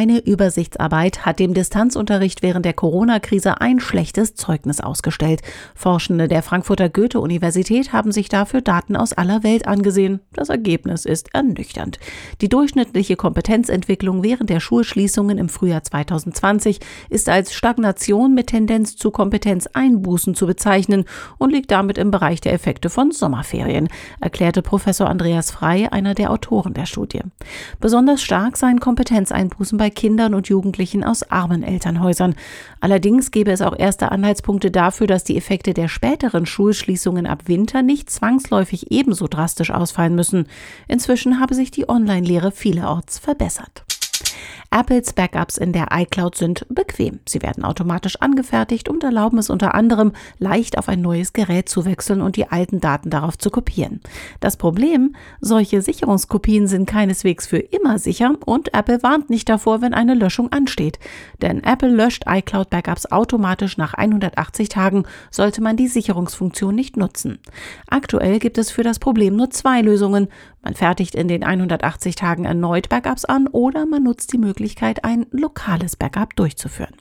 Eine Übersichtsarbeit hat dem Distanzunterricht während der Corona-Krise ein schlechtes Zeugnis ausgestellt. Forschende der Frankfurter Goethe-Universität haben sich dafür Daten aus aller Welt angesehen. Das Ergebnis ist ernüchternd. Die durchschnittliche Kompetenzentwicklung während der Schulschließungen im Frühjahr 2020 ist als Stagnation mit Tendenz zu Kompetenzeinbußen zu bezeichnen und liegt damit im Bereich der Effekte von Sommerferien, erklärte Professor Andreas Frey, einer der Autoren der Studie. Besonders stark seien Kompetenzeinbußen bei Kindern und Jugendlichen aus armen Elternhäusern. Allerdings gäbe es auch erste Anhaltspunkte dafür, dass die Effekte der späteren Schulschließungen ab Winter nicht zwangsläufig ebenso drastisch ausfallen müssen. Inzwischen habe sich die Online-Lehre vielerorts verbessert. Apples Backups in der iCloud sind bequem. Sie werden automatisch angefertigt und erlauben es unter anderem, leicht auf ein neues Gerät zu wechseln und die alten Daten darauf zu kopieren. Das Problem, solche Sicherungskopien sind keineswegs für immer sicher und Apple warnt nicht davor, wenn eine Löschung ansteht. Denn Apple löscht iCloud Backups automatisch nach 180 Tagen, sollte man die Sicherungsfunktion nicht nutzen. Aktuell gibt es für das Problem nur zwei Lösungen. Man fertigt in den 180 Tagen erneut Backups an oder man nutzt die Möglichkeit, ein lokales Backup durchzuführen.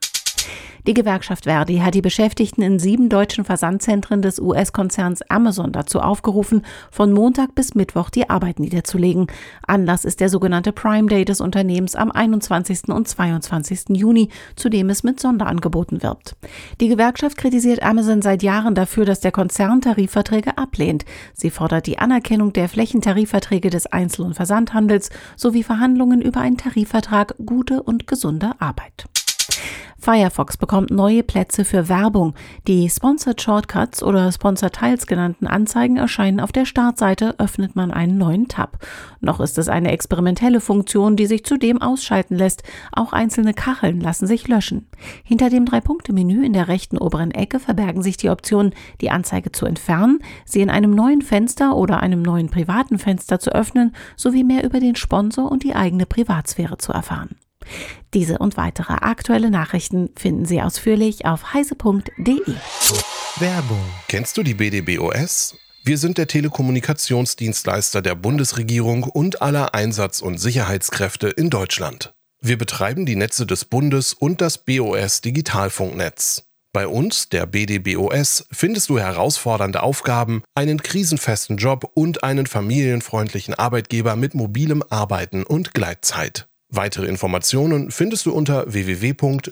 Die Gewerkschaft Verdi hat die Beschäftigten in sieben deutschen Versandzentren des US-Konzerns Amazon dazu aufgerufen, von Montag bis Mittwoch die Arbeit niederzulegen. Anlass ist der sogenannte Prime Day des Unternehmens am 21. und 22. Juni, zu dem es mit Sonderangeboten wirbt. Die Gewerkschaft kritisiert Amazon seit Jahren dafür, dass der Konzern Tarifverträge ablehnt. Sie fordert die Anerkennung der Flächentarifverträge des Einzel- und Versandhandels sowie Verhandlungen über einen Tarifvertrag gute und gesunde Arbeit. Firefox bekommt neue Plätze für Werbung. Die Sponsored Shortcuts oder Sponsored Tiles genannten Anzeigen erscheinen auf der Startseite, öffnet man einen neuen Tab. Noch ist es eine experimentelle Funktion, die sich zudem ausschalten lässt. Auch einzelne Kacheln lassen sich löschen. Hinter dem Drei-Punkte-Menü in der rechten oberen Ecke verbergen sich die Optionen, die Anzeige zu entfernen, sie in einem neuen Fenster oder einem neuen privaten Fenster zu öffnen, sowie mehr über den Sponsor und die eigene Privatsphäre zu erfahren. Diese und weitere aktuelle Nachrichten finden Sie ausführlich auf heise.de. Werbung. Kennst du die BDBOS? Wir sind der Telekommunikationsdienstleister der Bundesregierung und aller Einsatz- und Sicherheitskräfte in Deutschland. Wir betreiben die Netze des Bundes und das BOS Digitalfunknetz. Bei uns, der BDBOS, findest du herausfordernde Aufgaben, einen krisenfesten Job und einen familienfreundlichen Arbeitgeber mit mobilem Arbeiten und Gleitzeit. Weitere Informationen findest du unter www.bdbos.de.